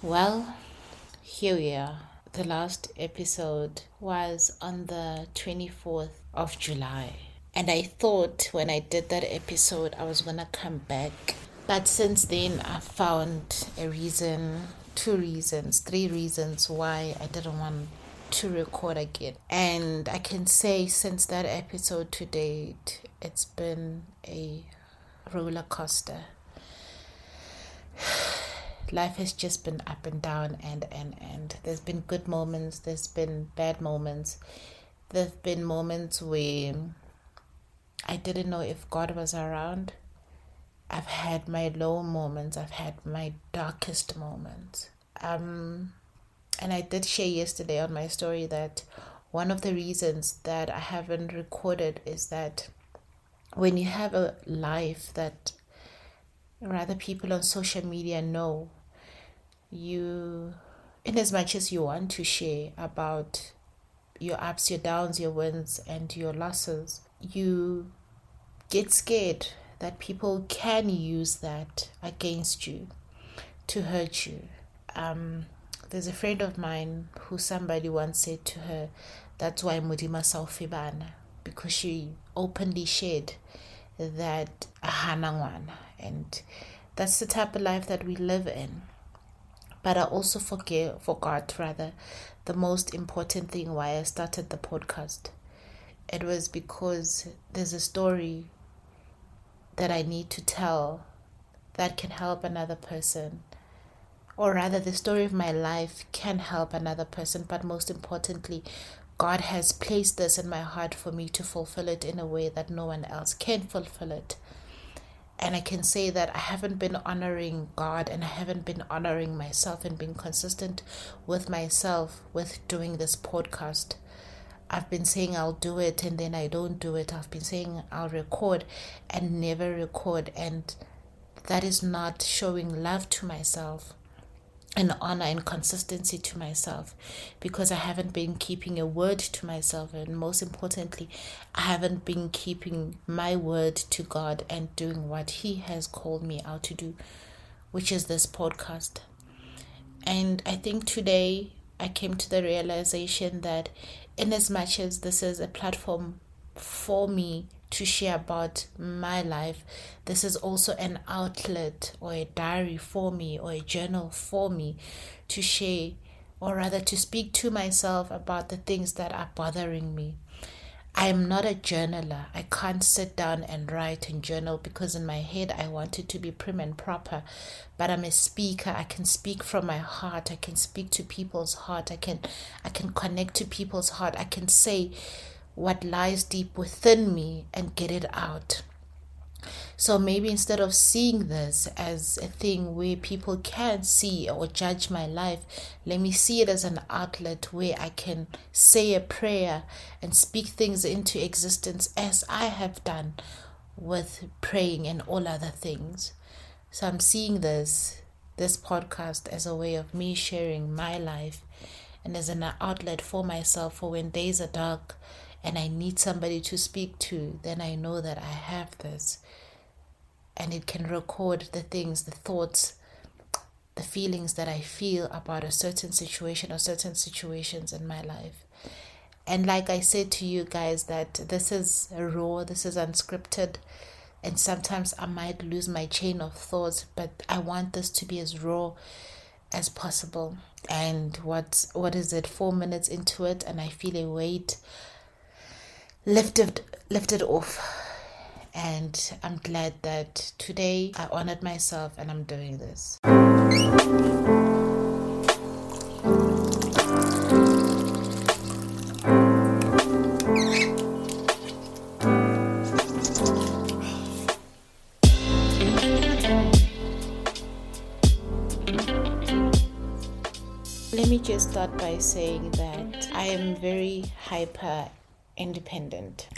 Well, here we are. The last episode was on the 24th of July. And I thought when I did that episode, I was gonna come back. But since then, I found a reason, two reasons, three reasons why I didn't want to record again. And I can say since that episode to date, it's been a roller coaster. Life has just been up and down, and and and there's been good moments, there's been bad moments, there've been moments where I didn't know if God was around. I've had my low moments, I've had my darkest moments. Um, and I did share yesterday on my story that one of the reasons that I haven't recorded is that when you have a life that rather people on social media know, you, in as much as you want to share about your ups, your downs, your wins, and your losses, you get scared that people can use that against you to hurt you. Um, there's a friend of mine who somebody once said to her, That's why Mudima Saufibana, because she openly shared that Hanangwan. And that's the type of life that we live in. But I also forget, forgot rather the most important thing why I started the podcast. It was because there's a story that I need to tell that can help another person or rather, the story of my life can help another person, but most importantly, God has placed this in my heart for me to fulfill it in a way that no one else can fulfill it. And I can say that I haven't been honoring God and I haven't been honoring myself and being consistent with myself with doing this podcast. I've been saying I'll do it and then I don't do it. I've been saying I'll record and never record. And that is not showing love to myself and honor and consistency to myself because I haven't been keeping a word to myself, and most importantly, I haven't been keeping my word to God and doing what He has called me out to do, which is this podcast. And I think today I came to the realization that, in as much as this is a platform for me to share about my life. This is also an outlet or a diary for me or a journal for me to share or rather to speak to myself about the things that are bothering me. I am not a journaler. I can't sit down and write and journal because in my head I want it to be prim and proper. But I'm a speaker. I can speak from my heart. I can speak to people's heart. I can I can connect to people's heart. I can say what lies deep within me and get it out. So maybe instead of seeing this as a thing where people can see or judge my life, let me see it as an outlet where I can say a prayer and speak things into existence as I have done with praying and all other things. So I'm seeing this this podcast as a way of me sharing my life and as an outlet for myself for when days are dark and I need somebody to speak to, then I know that I have this. And it can record the things, the thoughts, the feelings that I feel about a certain situation or certain situations in my life. And like I said to you guys, that this is raw, this is unscripted, and sometimes I might lose my chain of thoughts, but I want this to be as raw as possible. And what what is it? Four minutes into it, and I feel a weight lifted lifted off and I'm glad that today I honored myself and I'm doing this. Let me just start by saying that I am very hyper independent.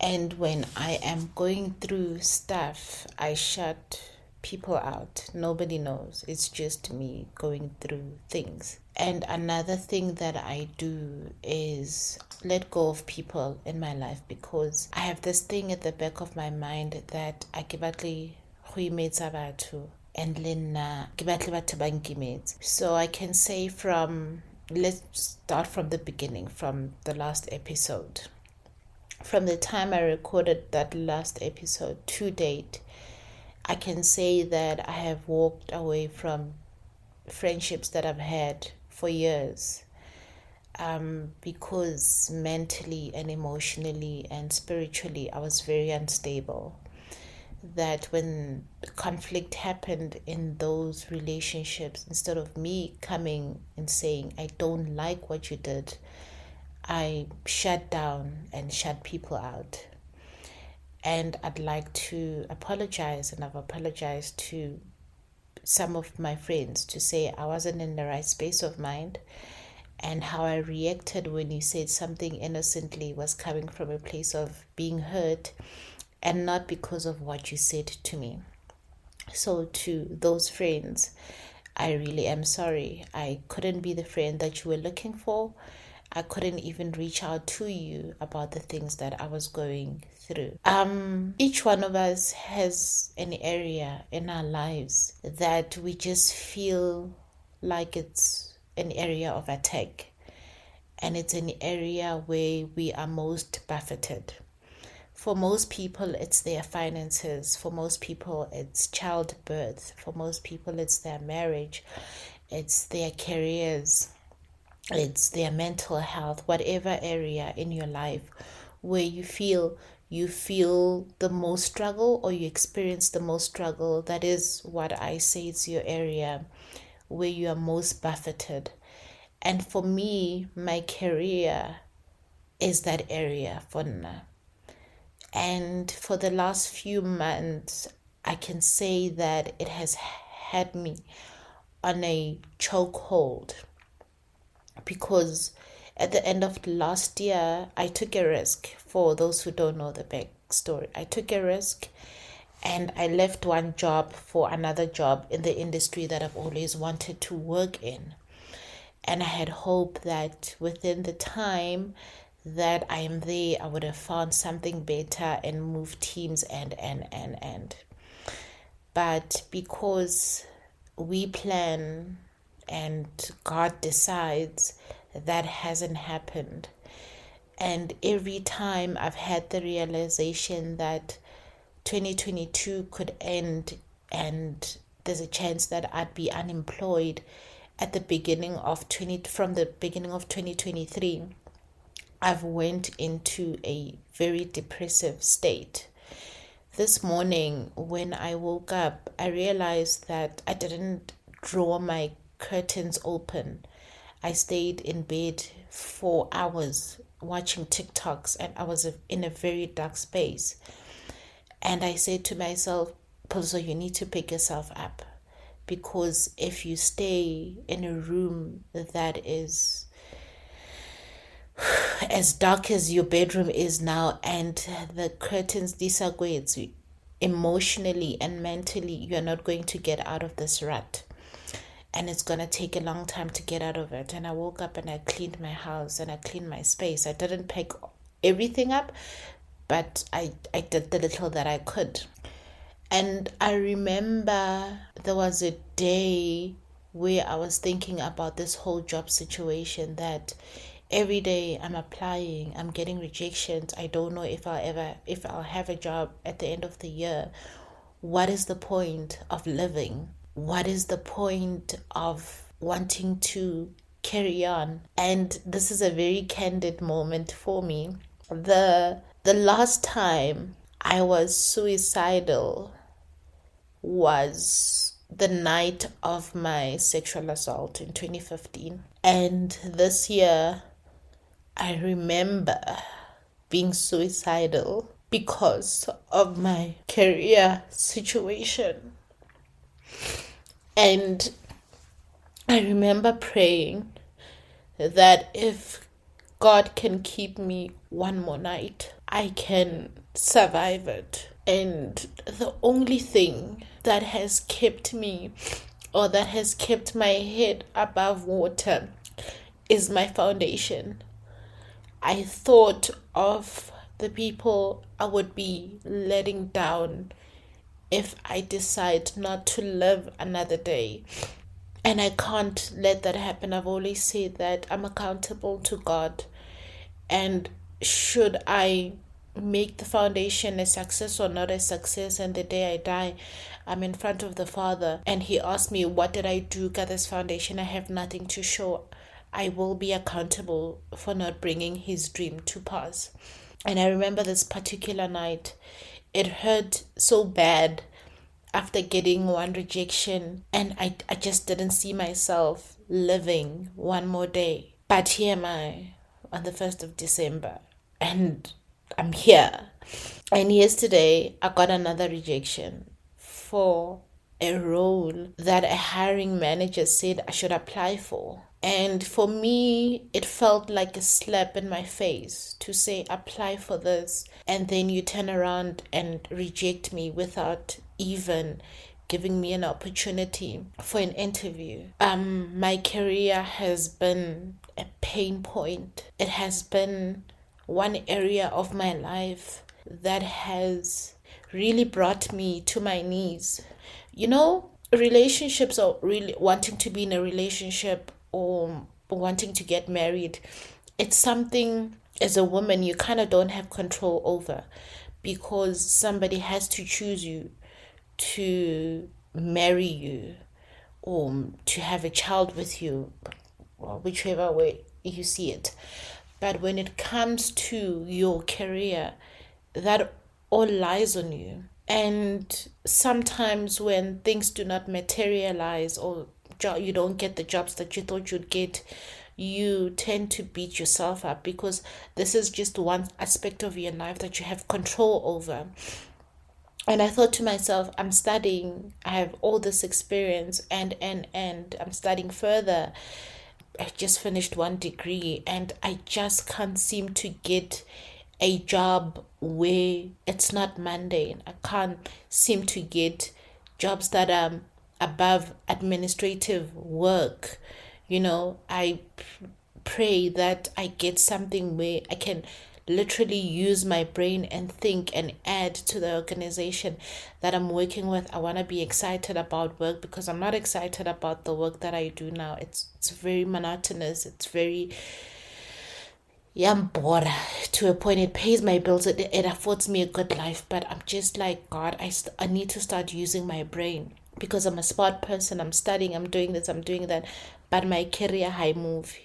And when I am going through stuff, I shut people out. Nobody knows. It's just me going through things. And another thing that I do is let go of people in my life because I have this thing at the back of my mind that I give batho and lena so i can say from let's start from the beginning from the last episode from the time i recorded that last episode to date i can say that i have walked away from friendships that i've had for years um, because mentally and emotionally and spiritually I was very unstable. That when conflict happened in those relationships, instead of me coming and saying, I don't like what you did, I shut down and shut people out. And I'd like to apologize, and I've apologized to some of my friends to say I wasn't in the right space of mind and how I reacted when you said something innocently was coming from a place of being hurt and not because of what you said to me. So, to those friends, I really am sorry. I couldn't be the friend that you were looking for. I couldn't even reach out to you about the things that I was going through. Um, each one of us has an area in our lives that we just feel like it's an area of attack and it's an area where we are most buffeted. For most people, it's their finances. For most people, it's childbirth. For most people, it's their marriage. It's their careers. It's their mental health. Whatever area in your life where you feel you feel the most struggle or you experience the most struggle, that is what I say is your area where you are most buffeted. And for me, my career is that area for now. And for the last few months, I can say that it has had me on a chokehold because at the end of last year, I took a risk. For those who don't know the backstory, I took a risk and I left one job for another job in the industry that I've always wanted to work in. And I had hope that within the time that I am there, I would have found something better and moved teams and, and, and, and. But because we plan and God decides, that hasn't happened. And every time I've had the realization that 2022 could end and there's a chance that I'd be unemployed at the beginning of 20 from the beginning of 2023 I've went into a very depressive state this morning when I woke up I realized that I didn't draw my curtains open I stayed in bed for hours watching TikToks and I was in a very dark space and I said to myself, Pulso, you need to pick yourself up. Because if you stay in a room that is as dark as your bedroom is now and the curtains disagree emotionally and mentally you're not going to get out of this rut and it's going to take a long time to get out of it and i woke up and i cleaned my house and i cleaned my space i didn't pick everything up but I, I did the little that I could. And I remember there was a day where I was thinking about this whole job situation that every day I'm applying, I'm getting rejections. I don't know if I'll ever if I'll have a job at the end of the year. What is the point of living? What is the point of wanting to carry on? And this is a very candid moment for me. The the last time I was suicidal was the night of my sexual assault in 2015. And this year, I remember being suicidal because of my career situation. And I remember praying that if God can keep me one more night, I can survive it. And the only thing that has kept me or that has kept my head above water is my foundation. I thought of the people I would be letting down if I decide not to live another day. And I can't let that happen. I've always said that I'm accountable to God. And should I make the foundation a success or not a success, and the day I die, I'm in front of the Father, and He asked me, What did I do, God, this foundation? I have nothing to show. I will be accountable for not bringing His dream to pass. And I remember this particular night, it hurt so bad after getting one rejection and I, I just didn't see myself living one more day. But here am I on the 1st of December and I'm here. And yesterday I got another rejection for a role that a hiring manager said I should apply for. And for me, it felt like a slap in my face to say, apply for this. And then you turn around and reject me without even giving me an opportunity for an interview. Um, my career has been a pain point. It has been one area of my life that has really brought me to my knees. You know, relationships are really wanting to be in a relationship or wanting to get married, it's something as a woman you kind of don't have control over because somebody has to choose you to marry you or to have a child with you, whichever way you see it. But when it comes to your career, that all lies on you. And sometimes when things do not materialize or job you don't get the jobs that you thought you'd get you tend to beat yourself up because this is just one aspect of your life that you have control over. And i thought to myself i'm studying i have all this experience and and and i'm studying further. I just finished one degree and i just can't seem to get a job where it's not mundane. I can't seem to get jobs that are above administrative work. You know, I pray that I get something where I can literally use my brain and think and add to the organization that I'm working with. I want to be excited about work because I'm not excited about the work that I do now. It's it's very monotonous. It's very yeah, I'm bored to a point. It pays my bills. It, it affords me a good life. But I'm just like, God, I, st- I need to start using my brain because I'm a smart person, I'm studying, I'm doing this, I'm doing that, but my career high move.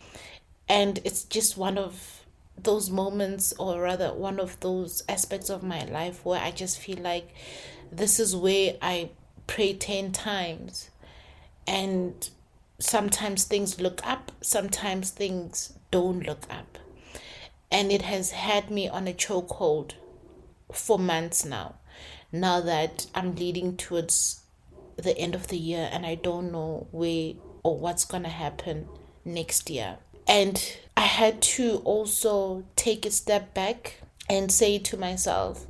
And it's just one of those moments, or rather, one of those aspects of my life where I just feel like this is where I pray 10 times. And sometimes things look up, sometimes things don't look up. And it has had me on a chokehold for months now. Now that I'm leading towards the end of the year and I don't know where or what's going to happen next year. And I had to also take a step back and say to myself,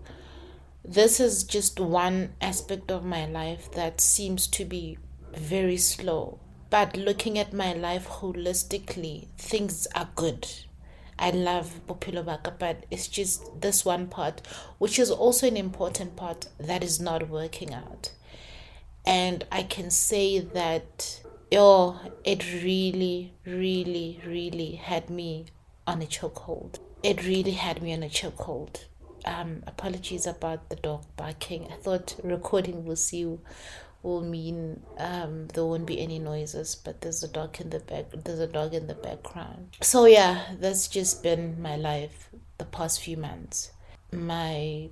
this is just one aspect of my life that seems to be very slow. But looking at my life holistically, things are good. I love Bophelo Baka, but it's just this one part, which is also an important part, that is not working out and I can say that oh it really really really had me on a chokehold. It really had me on a chokehold. Um apologies about the dog barking. I thought recording with you will mean um there won't be any noises but there's a dog in the back there's a dog in the background. So yeah that's just been my life the past few months. My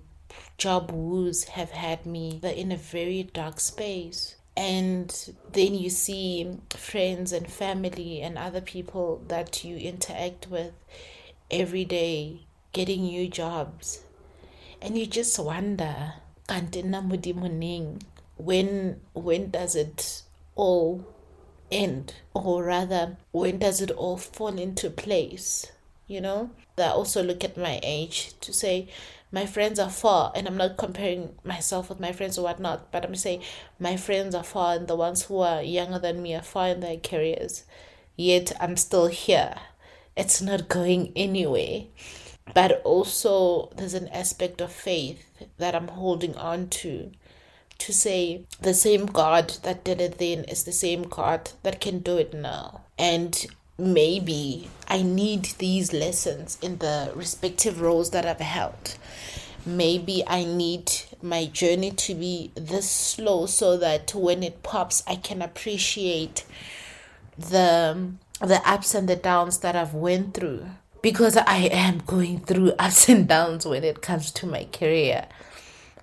job woos have had me in a very dark space. And then you see friends and family and other people that you interact with every day getting new jobs. And you just wonder when when does it all end? Or rather when does it all fall into place? You know i also look at my age to say my friends are far and i'm not comparing myself with my friends or whatnot but i'm saying my friends are far and the ones who are younger than me are far in their careers. Yet i'm still here. It's not going anywhere. But also there's an aspect of faith that i'm holding on to to say the same God that did it then is the same God that can do it now. And maybe I need these lessons in the respective roles that I've held. Maybe I need my journey to be this slow so that when it pops, I can appreciate the the ups and the downs that I've went through because I am going through ups and downs when it comes to my career.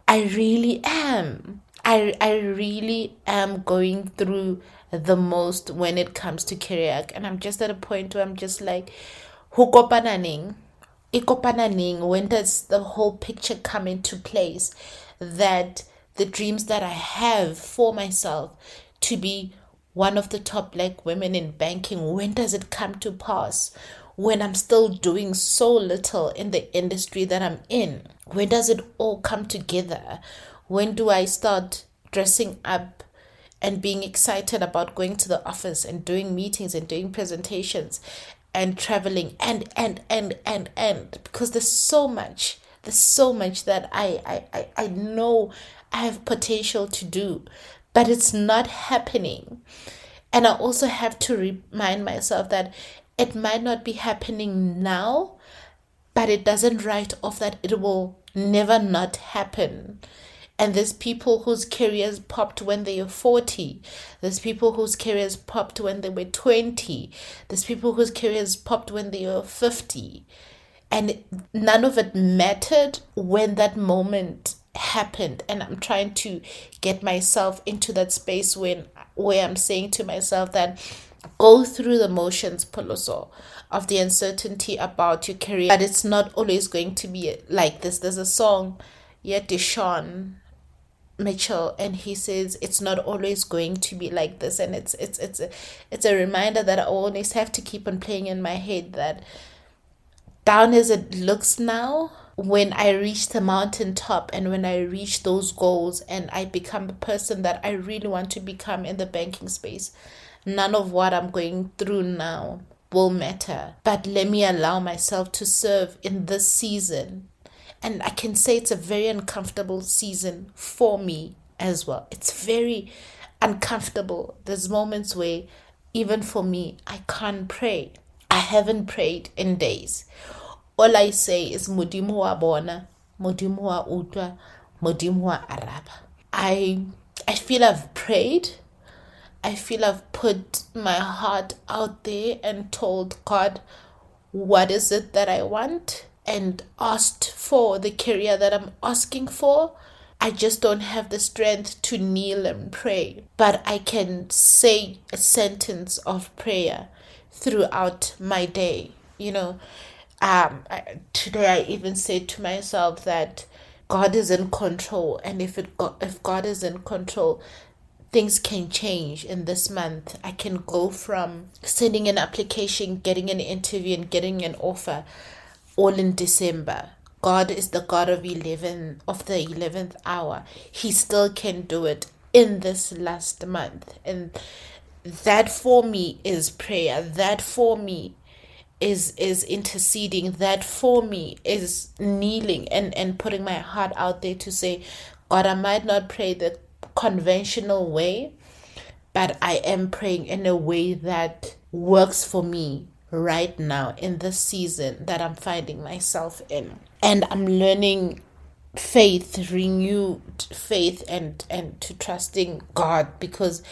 I really am. I I really am going through the most when it comes to career and I'm just at a point where I'm just like who kopananing ikopananing when does the whole picture come into place that the dreams that I have for myself to be one of the top black women in banking when does it come to pass when I'm still doing so little in the industry that I'm in? When does it all come together? When do I start dressing up and being excited about going to the office and doing meetings and doing presentations and traveling and and and and and because there's so much there's so much that I I I, I know I have potential to do but it's not happening and I also have to remind myself that it might not be happening now, but it doesn't write off that it will never not happen. And there's people whose careers popped when they were 40. There's people whose careers popped when they were 20. There's people whose careers popped when they were 50. And none of it mattered when that moment happened. And I'm trying to get myself into that space when where I'm saying to myself that go through the motions, Poloso, of the uncertainty about your career. But it's not always going to be like this. There's a song, yet Deshaun Mitchell, and he says it's not always going to be like this. And it's it's it's a, it's a reminder that I always have to keep on playing in my head that down as it looks now, when I reach the mountaintop and when I reach those goals and I become the person that I really want to become in the banking space, none of what I'm going through now will matter. But let me allow myself to serve in this season. And I can say it's a very uncomfortable season for me as well. It's very uncomfortable. There's moments where, even for me, I can't pray. I haven't prayed in days. All I say is Modimo wa bona, Modimo wa utwa, Modimo araba. I I feel I've prayed I feel I've put my heart out there and told God what is it that I want and asked for the career that I'm asking for. I just don't have the strength to kneel and pray, but I can say a sentence of prayer throughout my day. You know, um, I, today I even said to myself that God is in control, and if it if God is in control, things can change in this month. I can go from sending an application, getting an interview, and getting an offer all in December. God is the God of 11 of the 11th hour. He still can do it in this last month. And that for me is prayer. That for me is is interceding. That for me is kneeling and and putting my heart out there to say, God, I might not pray the conventional way, but I am praying in a way that works for me right now in this season that I'm finding myself in. And I'm learning faith, renewed faith and and to trusting God because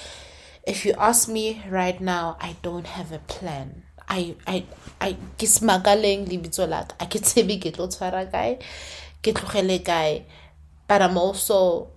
if you ask me right now, I don't have a plan. I I I ke smakaleng lebitso la ka. Ke tsebe ke tlo tshwara kae, ke tlogele kae. But I'm also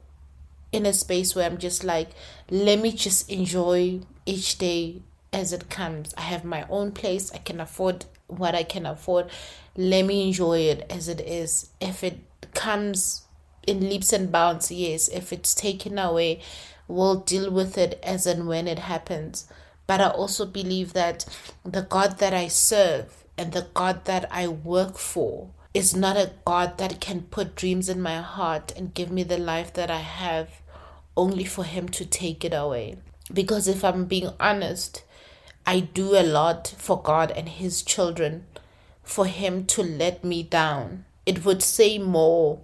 in a space where I'm just like, let me just enjoy each day as it comes. I have my own place. I can afford what I can afford. Let me enjoy it as it is. If it comes in leaps and bounds, yes. If it's taken away, we'll deal with it as and when it happens. But I also believe that the God that I serve and the God that I work for is not a God that can put dreams in my heart and give me the life that I have only for him to take it away. Because if I'm being honest, I do a lot for God and his children for him to let me down. It would say more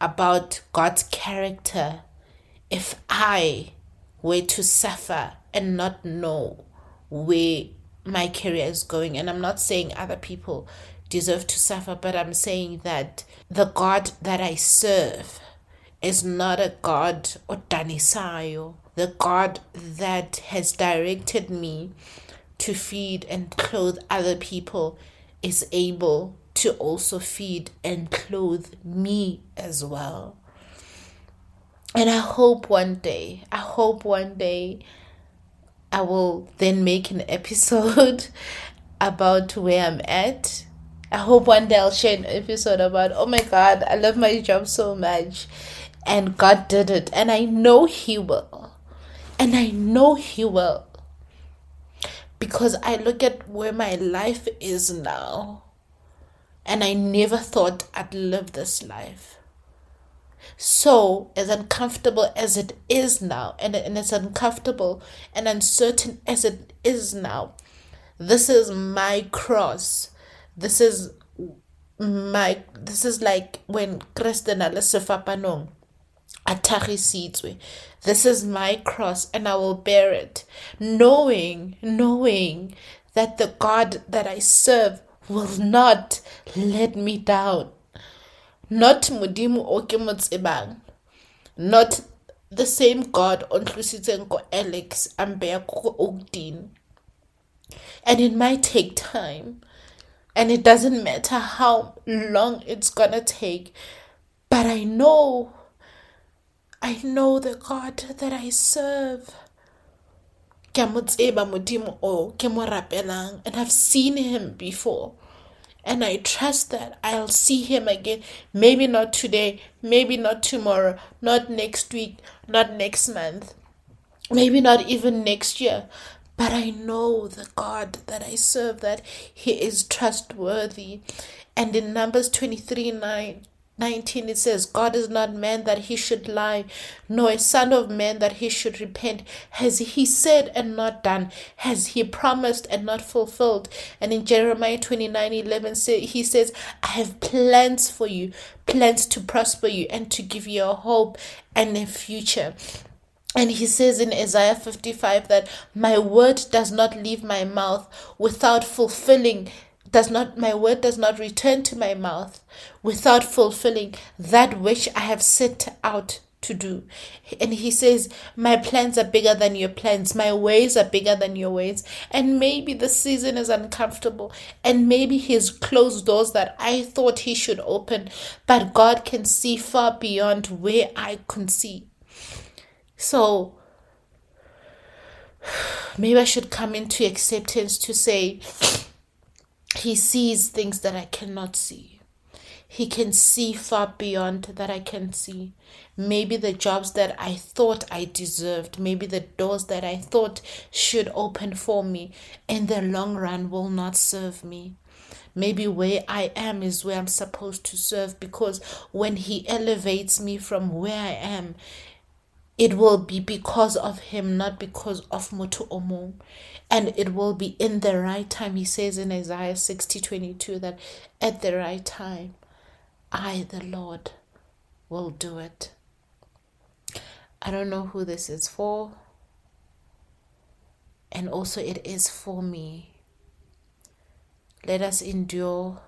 about God's character if I were to suffer and not know where my career is going. And I'm not saying other people deserve to suffer, but I'm saying that the God that I serve is not a God or danisayo, the God that has directed me to feed and clothe other people is able to also feed and clothe me as well. And I hope one day, I hope one day I will then make an episode about where I'm at. I hope one day I'll share an episode about, oh my God, I love my job so much. And God did it. And I know He will. And I know He will. Because I look at where my life is now. And I never thought I'd live this life. So, as uncomfortable as it is now, and, and as uncomfortable and uncertain as it is now, this is my cross. This is my this is like when Kristen Sefapanong atagisitswe. This is my cross and I will bear it, knowing, knowing that the God that I serve will not let me down. Not modimo o ke not the same god o ko alex a mbeya ko oakdene and it might take time and it doesn't matter how long it's gonna take but i know i know the god that i serve and i've seen him before and I trust that I'll see him again. Maybe not today, maybe not tomorrow, not next week, not next month, maybe not even next year. But I know the God that I serve, that He is trustworthy. And in Numbers 23 9, 19 it says god is not man that he should lie nor a son of man that he should repent. Has he said and not done? Has he promised and not fulfilled? And in jeremiah 29 11 he says i have plans for you plans to prosper you and to give you a hope and a future. And he says in Isaiah 55 that my word does not leave my mouth without fulfilling does not my word does not return to my mouth without fulfilling that which I have set out to do. And he says, My plans are bigger than your plans, my ways are bigger than your ways. And maybe the season is uncomfortable, and maybe he's closed doors that I thought he should open, but God can see far beyond where I can see. So maybe I should come into acceptance to say, he sees things that I cannot see. He can see far beyond that I can see. Maybe the jobs that I thought I deserved, maybe the doors that I thought should open for me in the long run will not serve me. Maybe where I am is where I'm supposed to serve because when He elevates me from where I am, it will be because of him, not because of Mutu Omu. And it will be in the right time. He says in Isaiah 60 22 that at the right time, I, the Lord, will do it. I don't know who this is for. And also, it is for me. Let us endure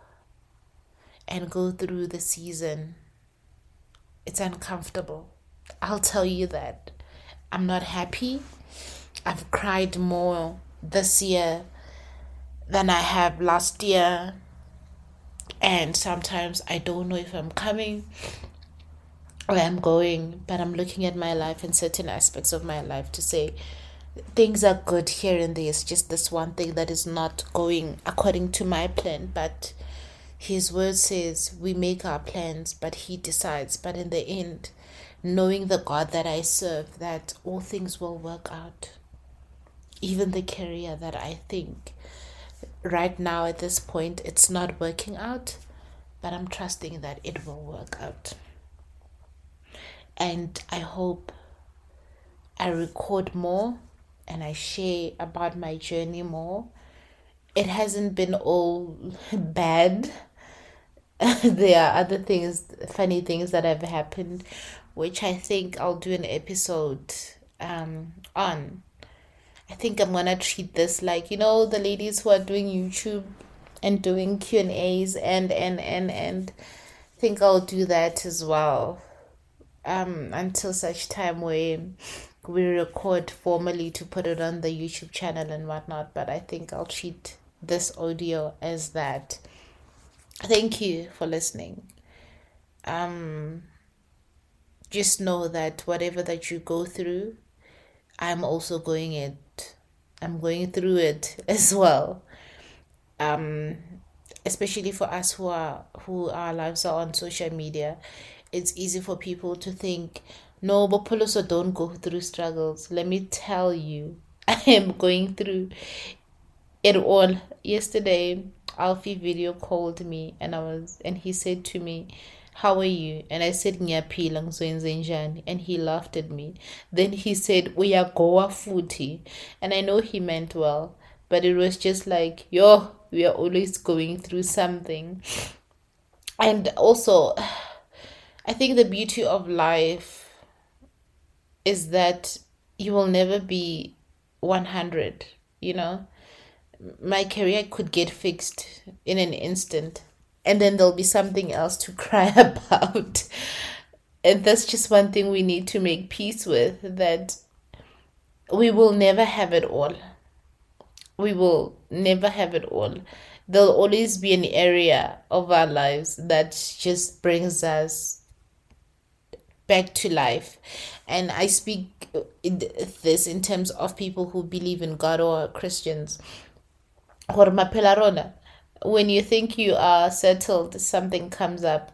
and go through the season. It's uncomfortable I'll tell you that I'm not happy. I've cried more this year than I have last year. And sometimes I don't know if I'm coming or I'm going, but I'm looking at my life and certain aspects of my life to say things are good here and there. It's just this one thing that is not going according to my plan, but his word says we make our plans, but he decides. But in the end, knowing the God that I serve, that all things will work out. Even the career that I think right now at this point it's not working out, but I'm trusting that it will work out. And I hope I record more and I share about my journey more. It hasn't been all bad. there are other things, funny things that have happened, which I think I'll do an episode um, on. I think I'm gonna treat this like you know the ladies who are doing YouTube and doing Q and A's and and and and I think I'll do that as well. Um, until such time where we record formally to put it on the YouTube channel and whatnot. But I think I'll treat this audio as that. Thank you for listening. Um, just know that whatever that you go through, I'm also going it. I'm going through it as well. Um, especially for us who are who our lives are on social media, it's easy for people to think, no, but also don't go through struggles. Let me tell you, I am going through it all. Yesterday, Alfie video called me and I was and he said to me, How are you? And I said Ngiyaphila ngizoyenzenjani and he laughed at me. Then he said Uyagoa futhi. And I know he meant well, but it was just like, yo, we are always going through something. And also I think the beauty of life is that you will never be 100, you know? my career could get fixed in an instant and then there'll be something else to cry about. And that's just one thing we need to make peace with that we will never have it all. We will never have it all. There'll always be an area of our lives that just brings us back to life. And i speak uh, this in terms of people who believe in god or christians. Or when you think you are settled something comes up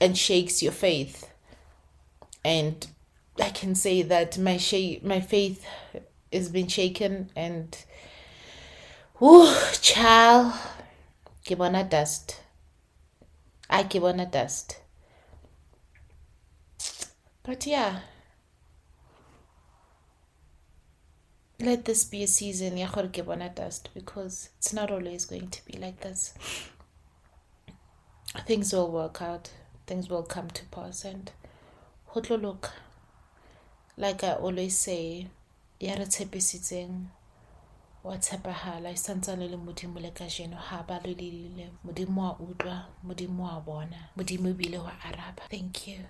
and shakes your faith. And i can say that my sh- my faith has been shaken and ooh child give on a dust. I give on a dust. But yeah let this be a season dust because it's not always going to be like this. Things will work out things will come to pass and look like i always say ya re tshepisitseng wa tshepagala e santsane le modimo le ka jeno ga ba lelelile modimo wa utlwa modimo bona modimo ebile thank you